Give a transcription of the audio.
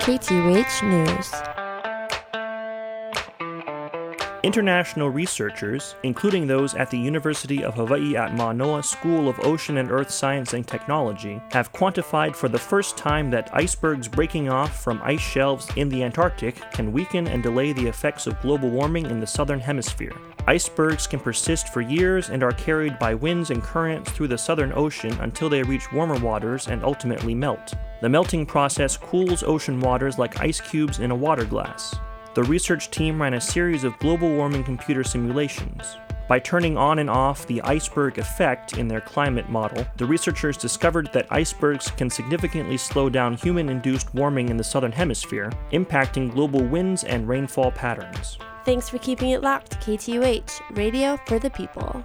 KTUH News. International researchers, including those at the University of Hawaii at Manoa School of Ocean and Earth Science and Technology, have quantified for the first time that icebergs breaking off from ice shelves in the Antarctic can weaken and delay the effects of global warming in the southern hemisphere. Icebergs can persist for years and are carried by winds and currents through the Southern Ocean until they reach warmer waters and ultimately melt. The melting process cools ocean waters like ice cubes in a water glass the research team ran a series of global warming computer simulations. By turning on and off the iceberg effect in their climate model, the researchers discovered that icebergs can significantly slow down human induced warming in the southern hemisphere, impacting global winds and rainfall patterns. Thanks for keeping it locked, KTUH, radio for the people.